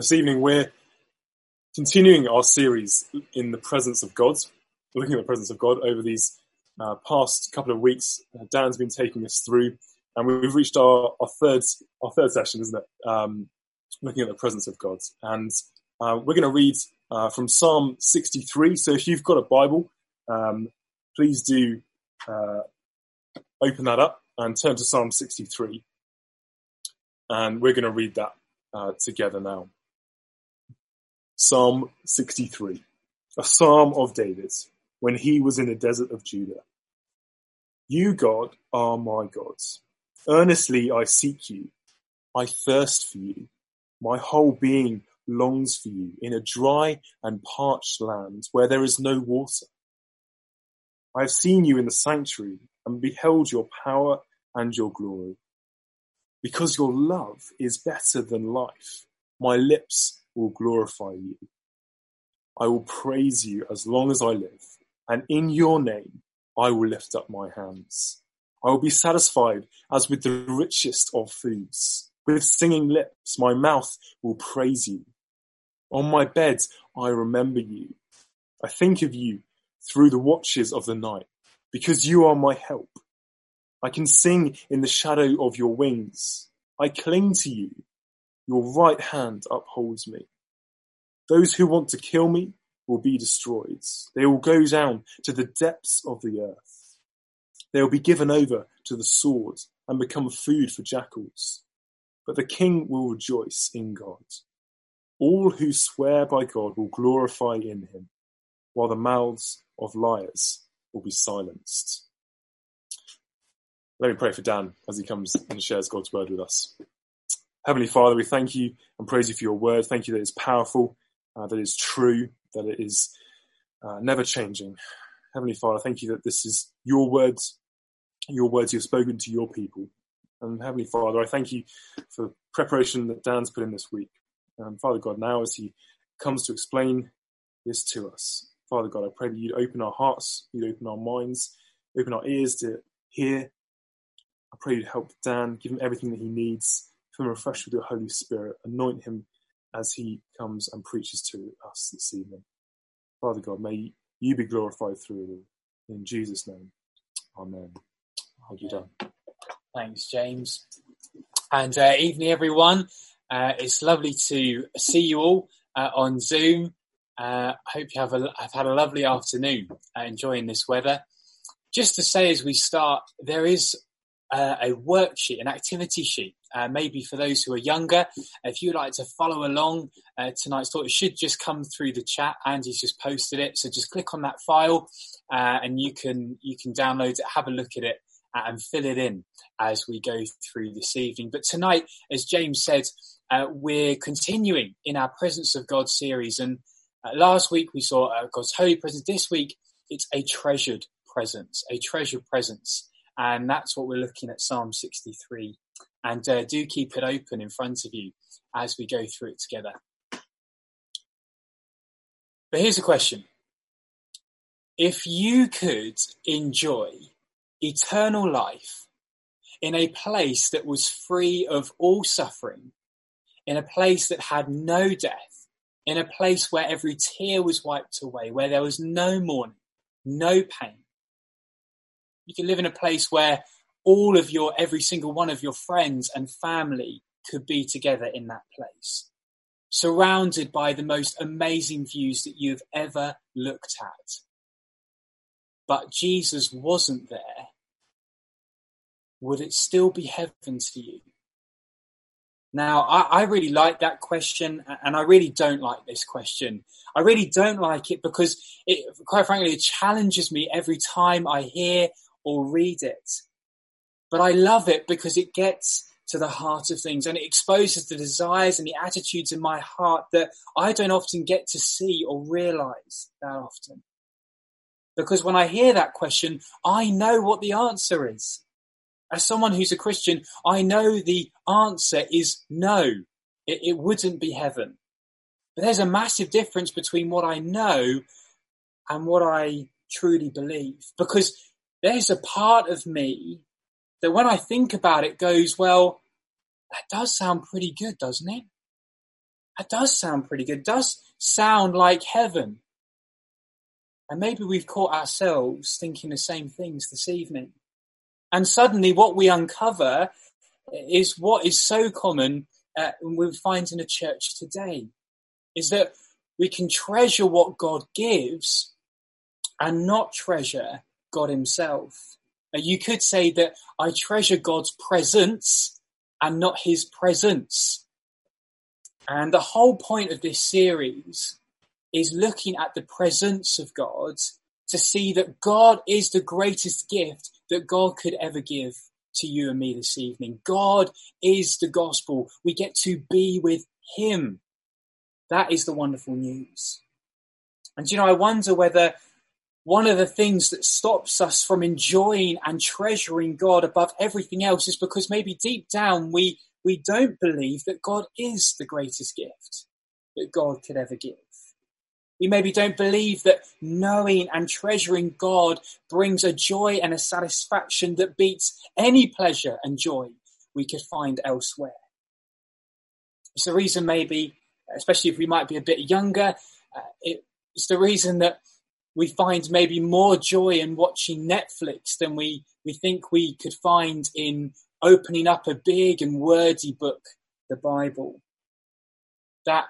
This evening we're continuing our series in the presence of God, looking at the presence of God over these uh, past couple of weeks. Uh, Dan's been taking us through, and we've reached our, our third our third session, isn't it? Um, looking at the presence of God, and uh, we're going to read uh, from Psalm 63. So if you've got a Bible, um, please do uh, open that up and turn to Psalm 63, and we're going to read that uh, together now. Psalm 63, a psalm of David when he was in the desert of Judah. You, God, are my God. Earnestly I seek you. I thirst for you. My whole being longs for you in a dry and parched land where there is no water. I have seen you in the sanctuary and beheld your power and your glory. Because your love is better than life, my lips will glorify you. I will praise you as long as I live, and in your name I will lift up my hands. I will be satisfied as with the richest of foods. With singing lips, my mouth will praise you. On my bed, I remember you. I think of you through the watches of the night, because you are my help. I can sing in the shadow of your wings. I cling to you. Your right hand upholds me. Those who want to kill me will be destroyed. They will go down to the depths of the earth. They will be given over to the sword and become food for jackals. But the king will rejoice in God. All who swear by God will glorify in him, while the mouths of liars will be silenced. Let me pray for Dan as he comes and shares God's word with us. Heavenly Father, we thank you and praise you for your word. Thank you that it's powerful, uh, that it's true, that it is uh, never changing. Heavenly Father, thank you that this is your words, your words you've spoken to your people. And Heavenly Father, I thank you for preparation that Dan's put in this week. Um, Father God, now as he comes to explain this to us, Father God, I pray that you'd open our hearts, you'd open our minds, open our ears to hear I pray you'd help Dan, give him everything that he needs, him afresh with your Holy Spirit, anoint him as he comes and preaches to us this evening. Father God, may you be glorified through all. In Jesus' name, Amen. Thank you, Dan. Thanks, James. And uh, evening, everyone. Uh, it's lovely to see you all uh, on Zoom. I uh, hope you have, a, have had a lovely afternoon uh, enjoying this weather. Just to say as we start, there is uh, a worksheet, an activity sheet, uh, maybe for those who are younger. If you'd like to follow along uh, tonight's talk, it should just come through the chat. Andy's just posted it, so just click on that file uh, and you can you can download it, have a look at it, uh, and fill it in as we go through this evening. But tonight, as James said, uh, we're continuing in our Presence of God series, and last week we saw God's holy presence. This week, it's a treasured presence, a treasured presence. And that's what we're looking at Psalm 63. And uh, do keep it open in front of you as we go through it together. But here's a question. If you could enjoy eternal life in a place that was free of all suffering, in a place that had no death, in a place where every tear was wiped away, where there was no mourning, no pain, you can live in a place where all of your, every single one of your friends and family could be together in that place, surrounded by the most amazing views that you've ever looked at. But Jesus wasn't there. Would it still be heaven to you? Now, I, I, really like that question, and I really don't like this question. I really don't like it because it, quite frankly, it challenges me every time I hear or read it. But I love it because it gets to the heart of things and it exposes the desires and the attitudes in my heart that I don't often get to see or realize that often. Because when I hear that question, I know what the answer is. As someone who's a Christian, I know the answer is no. It, it wouldn't be heaven. But there's a massive difference between what I know and what I truly believe. Because there's a part of me that when I think about it goes, well, that does sound pretty good, doesn't it? that does sound pretty good. It does sound like heaven. And maybe we've caught ourselves thinking the same things this evening. And suddenly what we uncover is what is so common uh, we find in a church today is that we can treasure what God gives and not treasure God himself. You could say that I treasure God's presents and not his presence. And the whole point of this series is looking at the presence of God to see that God is the greatest gift that God could ever give to you and me this evening. God is the gospel. We get to be with him. That is the wonderful news. And you know, I wonder whether one of the things that stops us from enjoying and treasuring God above everything else is because maybe deep down we, we don't believe that God is the greatest gift that God could ever give. We maybe don't believe that knowing and treasuring God brings a joy and a satisfaction that beats any pleasure and joy we could find elsewhere. It's the reason maybe, especially if we might be a bit younger, uh, it, it's the reason that we find maybe more joy in watching Netflix than we, we think we could find in opening up a big and wordy book, the Bible. That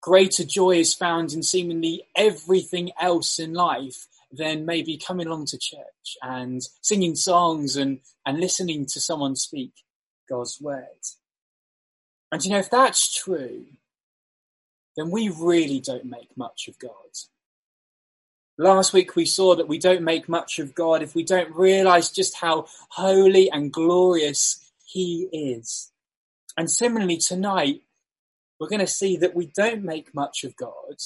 greater joy is found in seemingly everything else in life than maybe coming along to church and singing songs and, and listening to someone speak God's word. And you know, if that's true, then we really don't make much of God. Last week we saw that we don't make much of God if we don't realize just how holy and glorious He is. And similarly tonight, we're going to see that we don't make much of God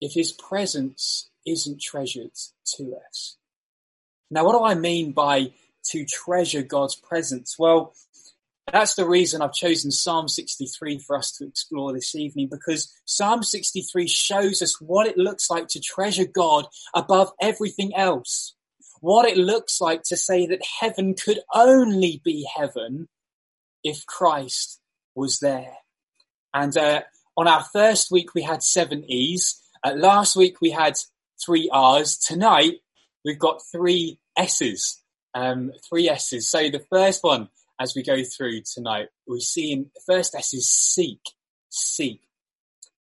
if his presence isn't treasured to us. Now, what do I mean by to treasure God's presence? Well, that's the reason I've chosen Psalm 63 for us to explore this evening because Psalm 63 shows us what it looks like to treasure God above everything else. What it looks like to say that heaven could only be heaven if Christ was there. And uh, on our first week, we had seven E's. Uh, last week, we had three R's. Tonight, we've got three S's. Um, three S's. So the first one, as we go through tonight, we see in first S is seek. Seek.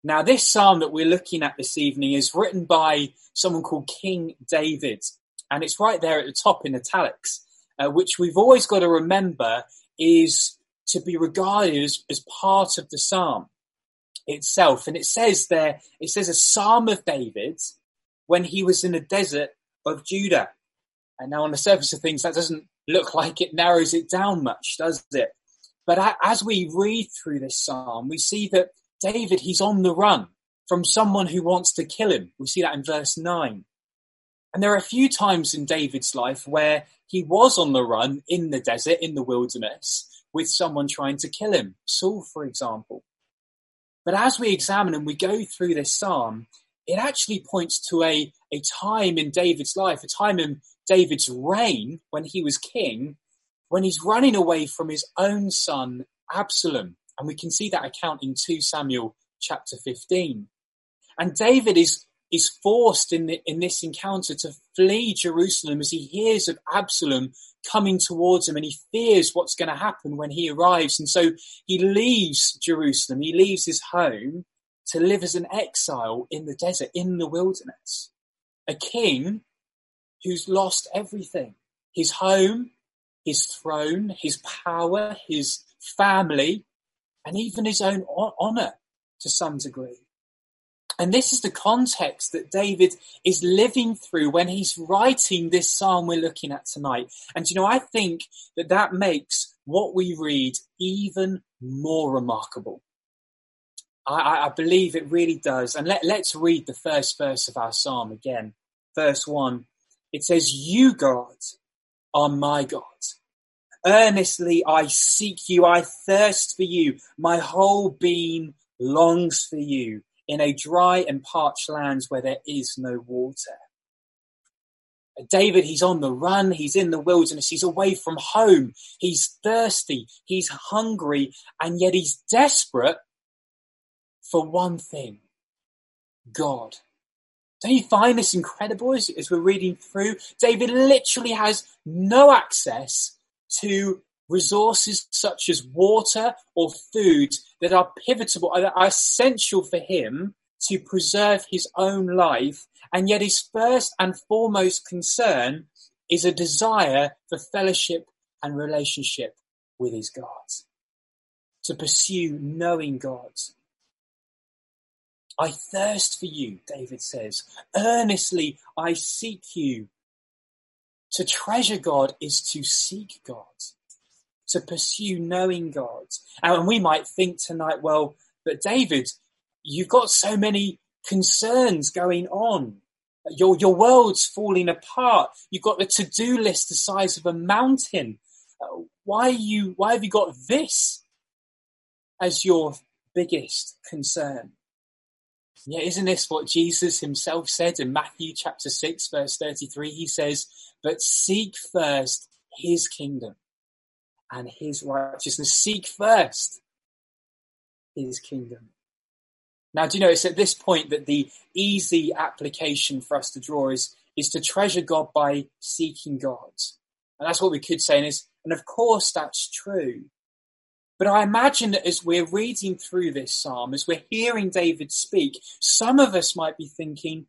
Now, this psalm that we're looking at this evening is written by someone called King David, and it's right there at the top in italics, uh, which we've always got to remember is to be regarded as, as part of the psalm itself. And it says there, it says a psalm of David when he was in the desert of Judah. And now on the surface of things, that doesn't look like it narrows it down much, does it? But as we read through this psalm, we see that David, he's on the run from someone who wants to kill him. We see that in verse 9. And there are a few times in David's life where he was on the run in the desert, in the wilderness, with someone trying to kill him. Saul, for example. But as we examine and we go through this psalm, it actually points to a, a time in David's life, a time in David's reign when he was king, when he's running away from his own son, Absalom. And we can see that account in 2 Samuel chapter 15. And David is is forced in, the, in this encounter to flee Jerusalem as he hears of Absalom coming towards him and he fears what's going to happen when he arrives. And so he leaves Jerusalem, he leaves his home to live as an exile in the desert, in the wilderness. A king who's lost everything his home, his throne, his power, his family, and even his own honor to some degree. And this is the context that David is living through when he's writing this psalm we're looking at tonight. And you know, I think that that makes what we read even more remarkable. I, I believe it really does. And let, let's read the first verse of our psalm again. Verse one. It says, You, God, are my God. Earnestly I seek you. I thirst for you. My whole being longs for you in a dry and parched land where there is no water. David, he's on the run, he's in the wilderness, he's away from home, he's thirsty, he's hungry, and yet he's desperate for one thing God. Don't you find this incredible as, as we're reading through? David literally has no access to resources such as water or food that are pivotal, that are essential for him to preserve his own life. And yet his first and foremost concern is a desire for fellowship and relationship with his God. To pursue knowing God. I thirst for you, David says. Earnestly I seek you. To treasure God is to seek God, to pursue knowing God. And we might think tonight, well, but David, you've got so many concerns going on. Your, your world's falling apart. You've got the to-do list the size of a mountain. Uh, why you, why have you got this as your biggest concern? Yeah, isn't this what Jesus himself said in Matthew chapter 6 verse 33? He says, but seek first his kingdom and his righteousness. Seek first his kingdom. Now, do you know, it's at this point that the easy application for us to draw is, is to treasure God by seeking God. And that's what we could say. And, is, and of course, that's true. But I imagine that as we're reading through this psalm, as we're hearing David speak, some of us might be thinking,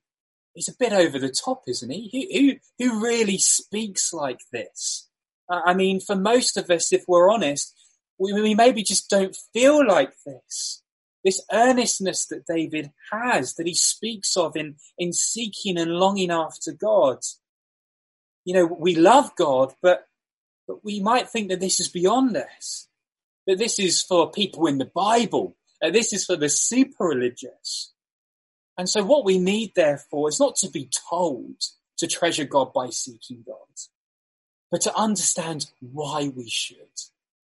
he's a bit over the top, isn't he? Who, who, who really speaks like this? I mean, for most of us, if we're honest, we, we maybe just don't feel like this. This earnestness that David has, that he speaks of in, in seeking and longing after God. You know, we love God, but, but we might think that this is beyond us. That this is for people in the Bible. This is for the super religious. And so what we need therefore is not to be told to treasure God by seeking God, but to understand why we should,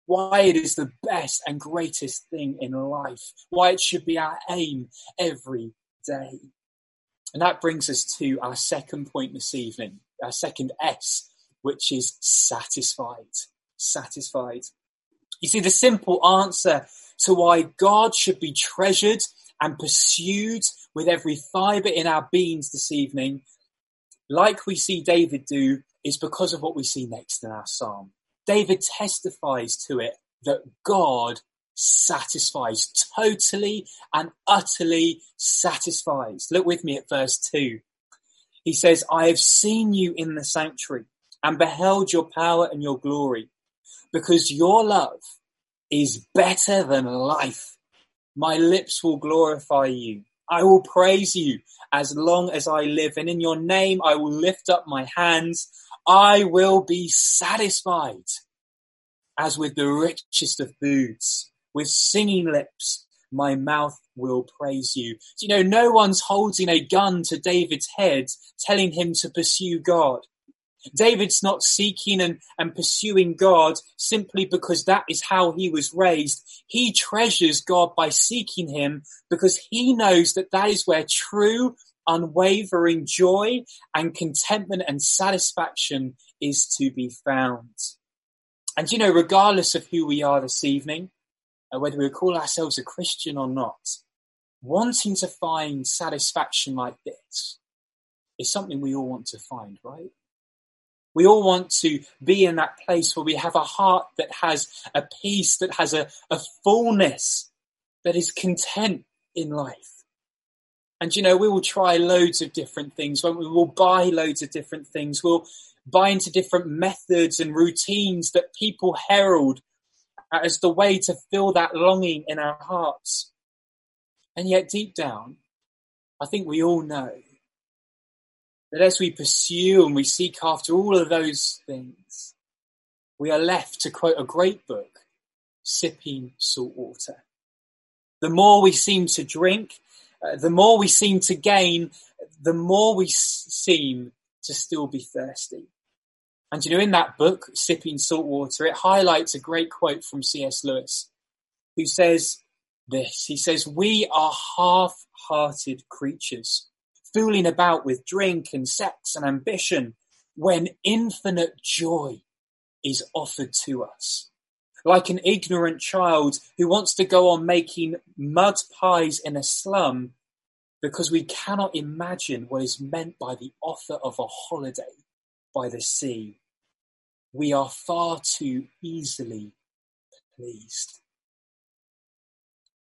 why it is the best and greatest thing in life, why it should be our aim every day. And that brings us to our second point this evening, our second S, which is satisfied. Satisfied. You see, the simple answer to why God should be treasured and pursued with every fibre in our beings this evening, like we see David do, is because of what we see next in our psalm. David testifies to it that God satisfies, totally and utterly satisfies. Look with me at verse 2. He says, I have seen you in the sanctuary and beheld your power and your glory, because your love is better than life. My lips will glorify you. I will praise you as long as I live, and in your name I will lift up my hands. I will be satisfied as with the richest of foods. With singing lips, my mouth will praise you. You know, no one's holding a gun to David's head telling him to pursue God. David's not seeking and, and pursuing God simply because that is how he was raised. He treasures God by seeking him because he knows that that is where true, unwavering joy and contentment and satisfaction is to be found. And you know, regardless of who we are this evening, uh, whether we call ourselves a Christian or not, wanting to find satisfaction like this is something we all want to find, right? We all want to be in that place where we have a heart that has a peace, that has a, a fullness, that is content in life. And you know, we will try loads of different things. We will buy loads of different things. We'll buy into different methods and routines that people herald as the way to fill that longing in our hearts. And yet deep down, I think we all know that as we pursue and we seek after all of those things, we are left, to quote a great book, sipping salt water. The more we seem to drink, uh, the more we seem to gain, the more we s- seem to still be thirsty. And you know, in that book, Sipping Salt Water, it highlights a great quote from C.S. Lewis, who says this. He says, we are half-hearted creatures fooling about with drink and sex and ambition when infinite joy is offered to us. like an ignorant child who wants to go on making mud pies in a slum because we cannot imagine what is meant by the offer of a holiday by the sea. We are far too easily pleased.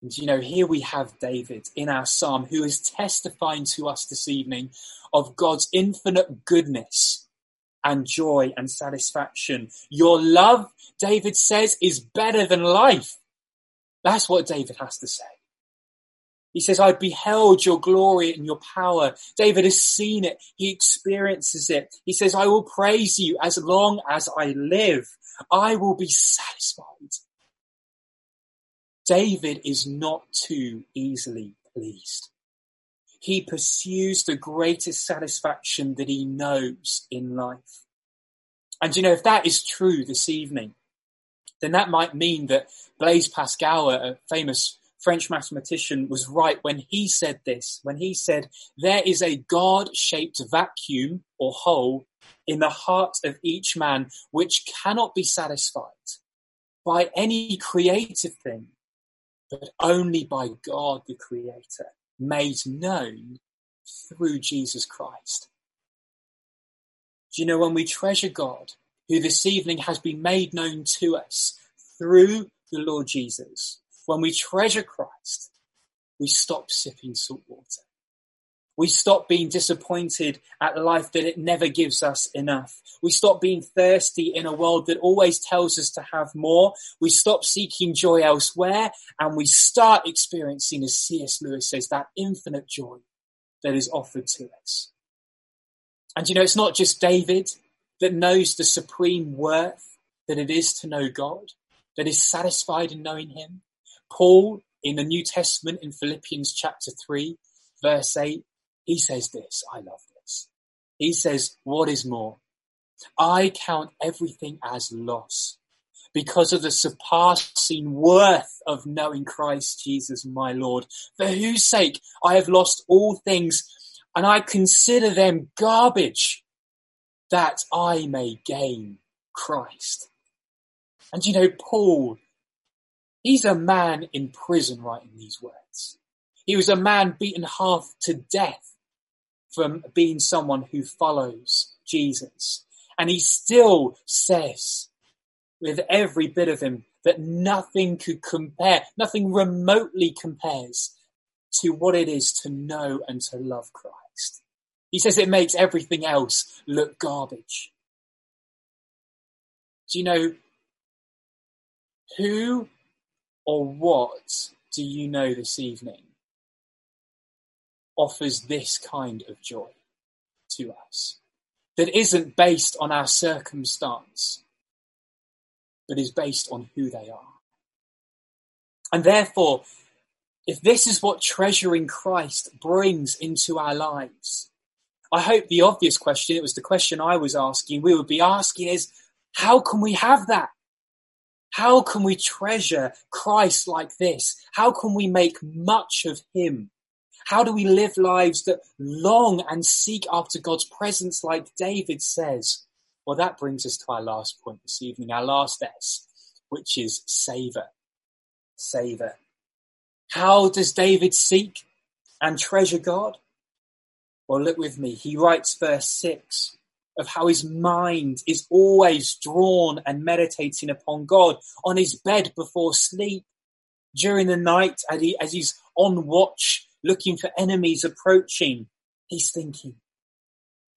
And you know, here we have David in our psalm who is testifying to us this evening of God's infinite goodness and joy and satisfaction. Your love, David says, is better than life. That's what David has to say. He says, I beheld your glory and your power. David has seen it. He experiences it. He says, I will praise you as long as I live. I will be satisfied. David is not too easily pleased. He pursues the greatest satisfaction that he knows in life. And you know, if that is true this evening, then that might mean that Blaise Pascal, a famous French mathematician was right when he said this, when he said, there is a God-shaped vacuum or hole in the heart of each man which cannot be satisfied by any creative thing, but only by God the creator, made known through Jesus Christ. Do you know when we treasure God, who this evening has been made known to us through the Lord Jesus, when we treasure Christ, we stop sipping salt water. We stop being disappointed at life that it never gives us enough. We stop being thirsty in a world that always tells us to have more. We stop seeking joy elsewhere and we start experiencing, as C.S. Lewis says, that infinite joy that is offered to us. And you know, it's not just David that knows the supreme worth that it is to know God, that is satisfied in knowing him. Paul in the New Testament in Philippians chapter 3 verse 8, he says this. I love this. He says, what is more? I count everything as loss because of the surpassing worth of knowing Christ Jesus my Lord, for whose sake I have lost all things and I consider them garbage that I may gain Christ. And you know, Paul He's a man in prison writing these words. He was a man beaten half to death from being someone who follows Jesus. And he still says with every bit of him that nothing could compare, nothing remotely compares to what it is to know and to love Christ. He says it makes everything else look garbage. Do you know who or what do you know this evening offers this kind of joy to us that isn't based on our circumstance, but is based on who they are? And therefore, if this is what treasuring Christ brings into our lives, I hope the obvious question, it was the question I was asking, we would be asking is, how can we have that? How can we treasure Christ like this? How can we make much of him? How do we live lives that long and seek after God's presence like David says? Well, that brings us to our last point this evening, our last S, which is savor. Savor. How does David seek and treasure God? Well, look with me. He writes verse six of how his mind is always drawn and meditating upon God on his bed before sleep, during the night as, he, as he's on watch looking for enemies approaching, he's thinking.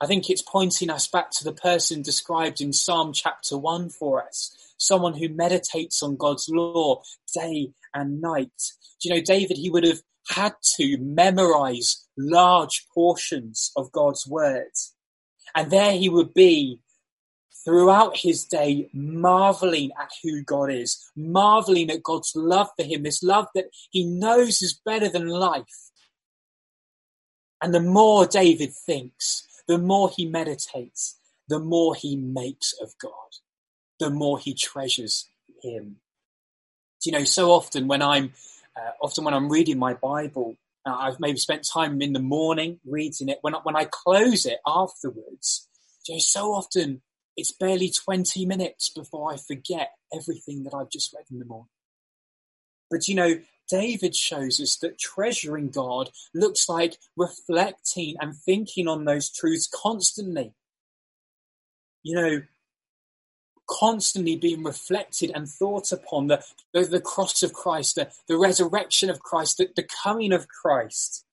I think it's pointing us back to the person described in Psalm chapter 1 for us, someone who meditates on God's law day and night. Do you know, David, he would have had to memorize large portions of God's words and there he would be throughout his day, marveling at who God is, marveling at God's love for him, this love that he knows is better than life. And the more David thinks, the more he meditates, the more he makes of God, the more he treasures him. Do you know, so often when I'm, uh, often when I'm reading my Bible, uh, I've maybe spent time in the morning reading it. When I, when I close it afterwards, you know, so often it's barely 20 minutes before I forget everything that I've just read in the morning. But you know, David shows us that treasuring God looks like reflecting and thinking on those truths constantly. You know, constantly being reflected and thought upon the, the, the cross of Christ, the, the resurrection of Christ, the, the coming of Christ,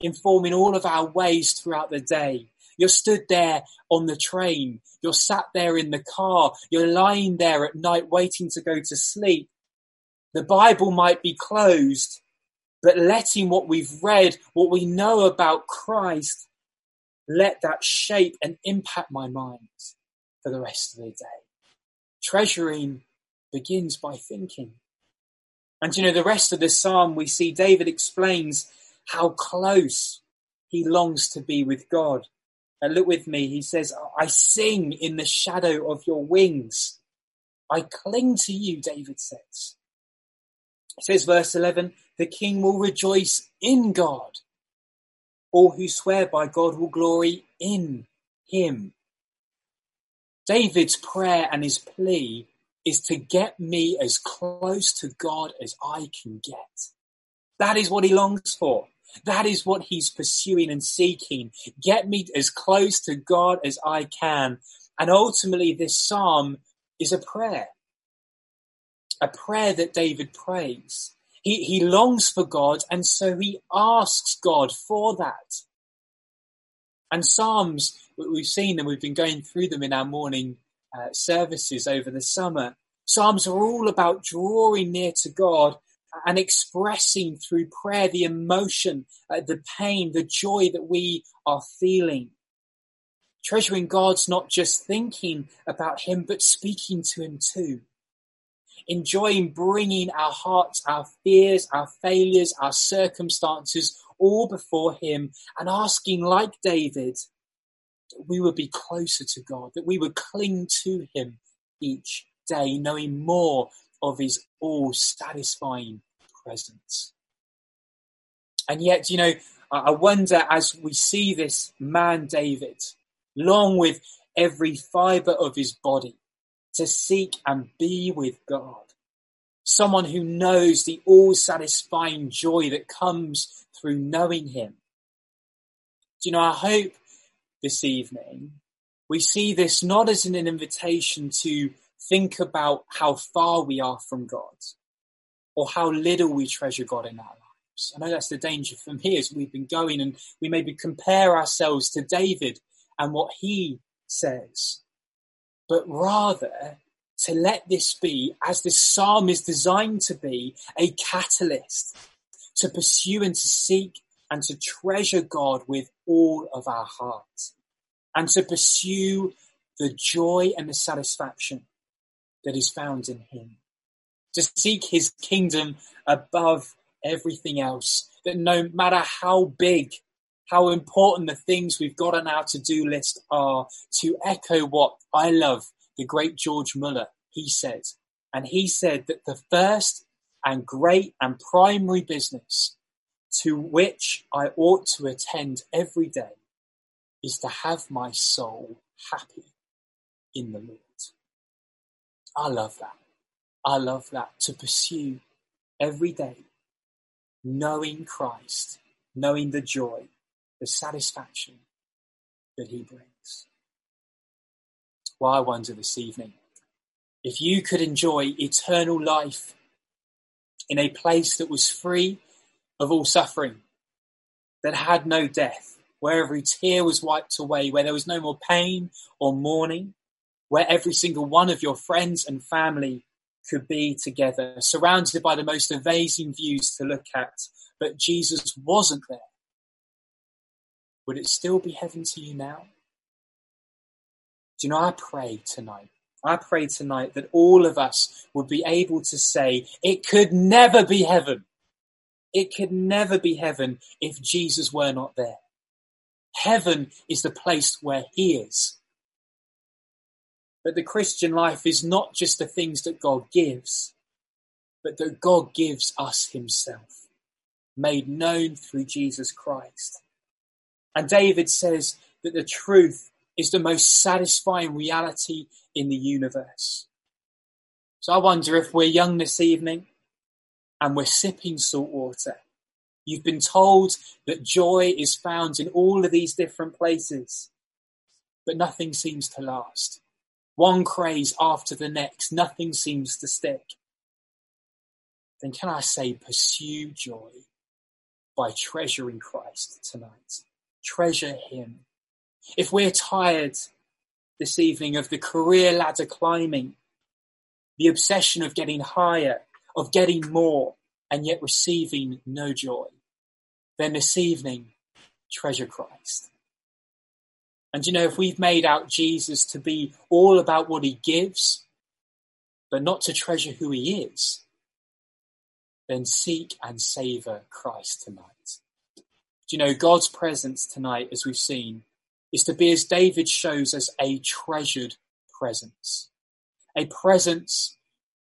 informing all of our ways throughout the day. You're stood there on the train. You're sat there in the car. You're lying there at night waiting to go to sleep. The Bible might be closed, but letting what we've read, what we know about Christ, let that shape and impact my mind for the rest of the day. Treasuring begins by thinking. And you know, the rest of the psalm, we see David explains how close he longs to be with God. And look with me, he says, I sing in the shadow of your wings. I cling to you, David says. Says, verse 11, the king will rejoice in God. All who swear by God will glory in him. David's prayer and his plea is to get me as close to God as I can get. That is what he longs for. That is what he's pursuing and seeking. Get me as close to God as I can. And ultimately, this psalm is a prayer a prayer that David prays. He, he longs for God and so he asks God for that. And Psalms, we've seen them, we've been going through them in our morning uh, services over the summer. Psalms are all about drawing near to God and expressing through prayer the emotion, uh, the pain, the joy that we are feeling. Treasuring God's not just thinking about Him, but speaking to Him too enjoying bringing our hearts, our fears, our failures, our circumstances all before Him and asking, like David, that we would be closer to God, that we would cling to Him each day, knowing more of His all satisfying presence. And yet, you know, I wonder as we see this man David, long with every fiber of his body, to seek and be with God. Someone who knows the all satisfying joy that comes through knowing Him. Do you know, I hope this evening we see this not as an invitation to think about how far we are from God or how little we treasure God in our lives. I know that's the danger for me as we've been going and we maybe compare ourselves to David and what he says but rather to let this be, as this psalm is designed to be, a catalyst to pursue and to seek and to treasure God with all of our hearts and to pursue the joy and the satisfaction that is found in Him. To seek His kingdom above everything else, that no matter how big how important the things we've got on our to-do list are to echo what I love the great George Muller, he said. And he said that the first and great and primary business to which I ought to attend every day is to have my soul happy in the Lord. I love that. I love that. To pursue every day knowing Christ, knowing the joy the satisfaction that he brings. Well, I wonder this evening if you could enjoy eternal life in a place that was free of all suffering, that had no death, where every tear was wiped away, where there was no more pain or mourning, where every single one of your friends and family could be together, surrounded by the most amazing views to look at, but Jesus wasn't there would it still be heaven to you now? Do you know, I pray tonight. I pray tonight that all of us would be able to say, it could never be heaven. It could never be heaven if Jesus were not there. Heaven is the place where he is. But the Christian life is not just the things that God gives, but that God gives us himself, made known through Jesus Christ. And David says that the truth is the most satisfying reality in the universe. So I wonder if we're young this evening and we're sipping salt water. You've been told that joy is found in all of these different places, but nothing seems to last. One craze after the next, nothing seems to stick. Then can I say, pursue joy by treasuring Christ tonight. Treasure Him. If we're tired this evening of the career ladder climbing, the obsession of getting higher, of getting more, and yet receiving no joy, then this evening, treasure Christ. And you know, if we've made out Jesus to be all about what he gives, but not to treasure who he is, then seek and savor Christ tonight. Do you know, God's presence tonight, as we've seen, is to be, as David shows us, a treasured presence. A presence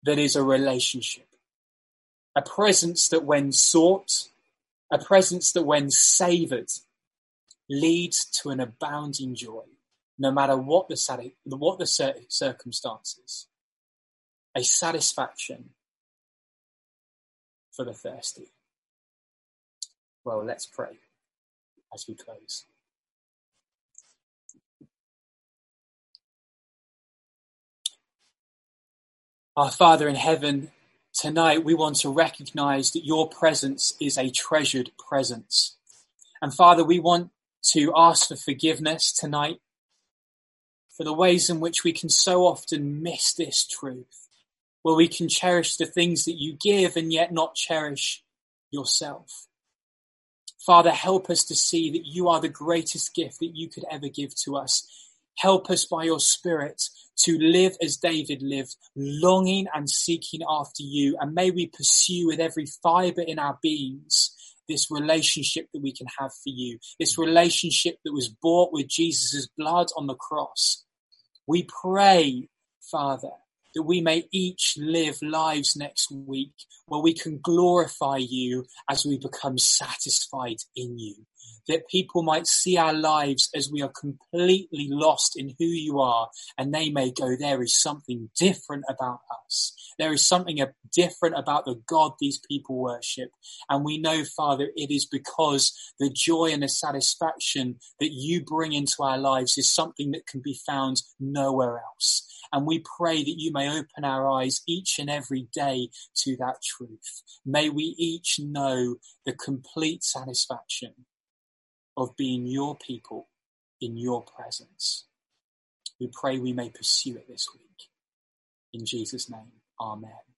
that is a relationship. A presence that when sought, a presence that when savored, leads to an abounding joy, no matter what the, what the circumstances. A satisfaction for the thirsty. Well, let's pray as we close. Our Father in heaven, tonight we want to recognize that your presence is a treasured presence. And Father, we want to ask for forgiveness tonight for the ways in which we can so often miss this truth, where we can cherish the things that you give and yet not cherish yourself. Father, help us to see that you are the greatest gift that you could ever give to us. Help us by your Spirit to live as David lived, longing and seeking after you. And may we pursue with every fiber in our beings this relationship that we can have for you, this relationship that was bought with Jesus' blood on the cross. We pray, Father, that we may each live lives next week where we can glorify you as we become satisfied in you. That people might see our lives as we are completely lost in who you are and they may go, there is something different about us. There is something different about the God these people worship. And we know, Father, it is because the joy and the satisfaction that you bring into our lives is something that can be found nowhere else. And we pray that you may open our eyes each and every day to that truth. May we each know the complete satisfaction of being your people in your presence. We pray we may pursue it this week. In Jesus' name, amen.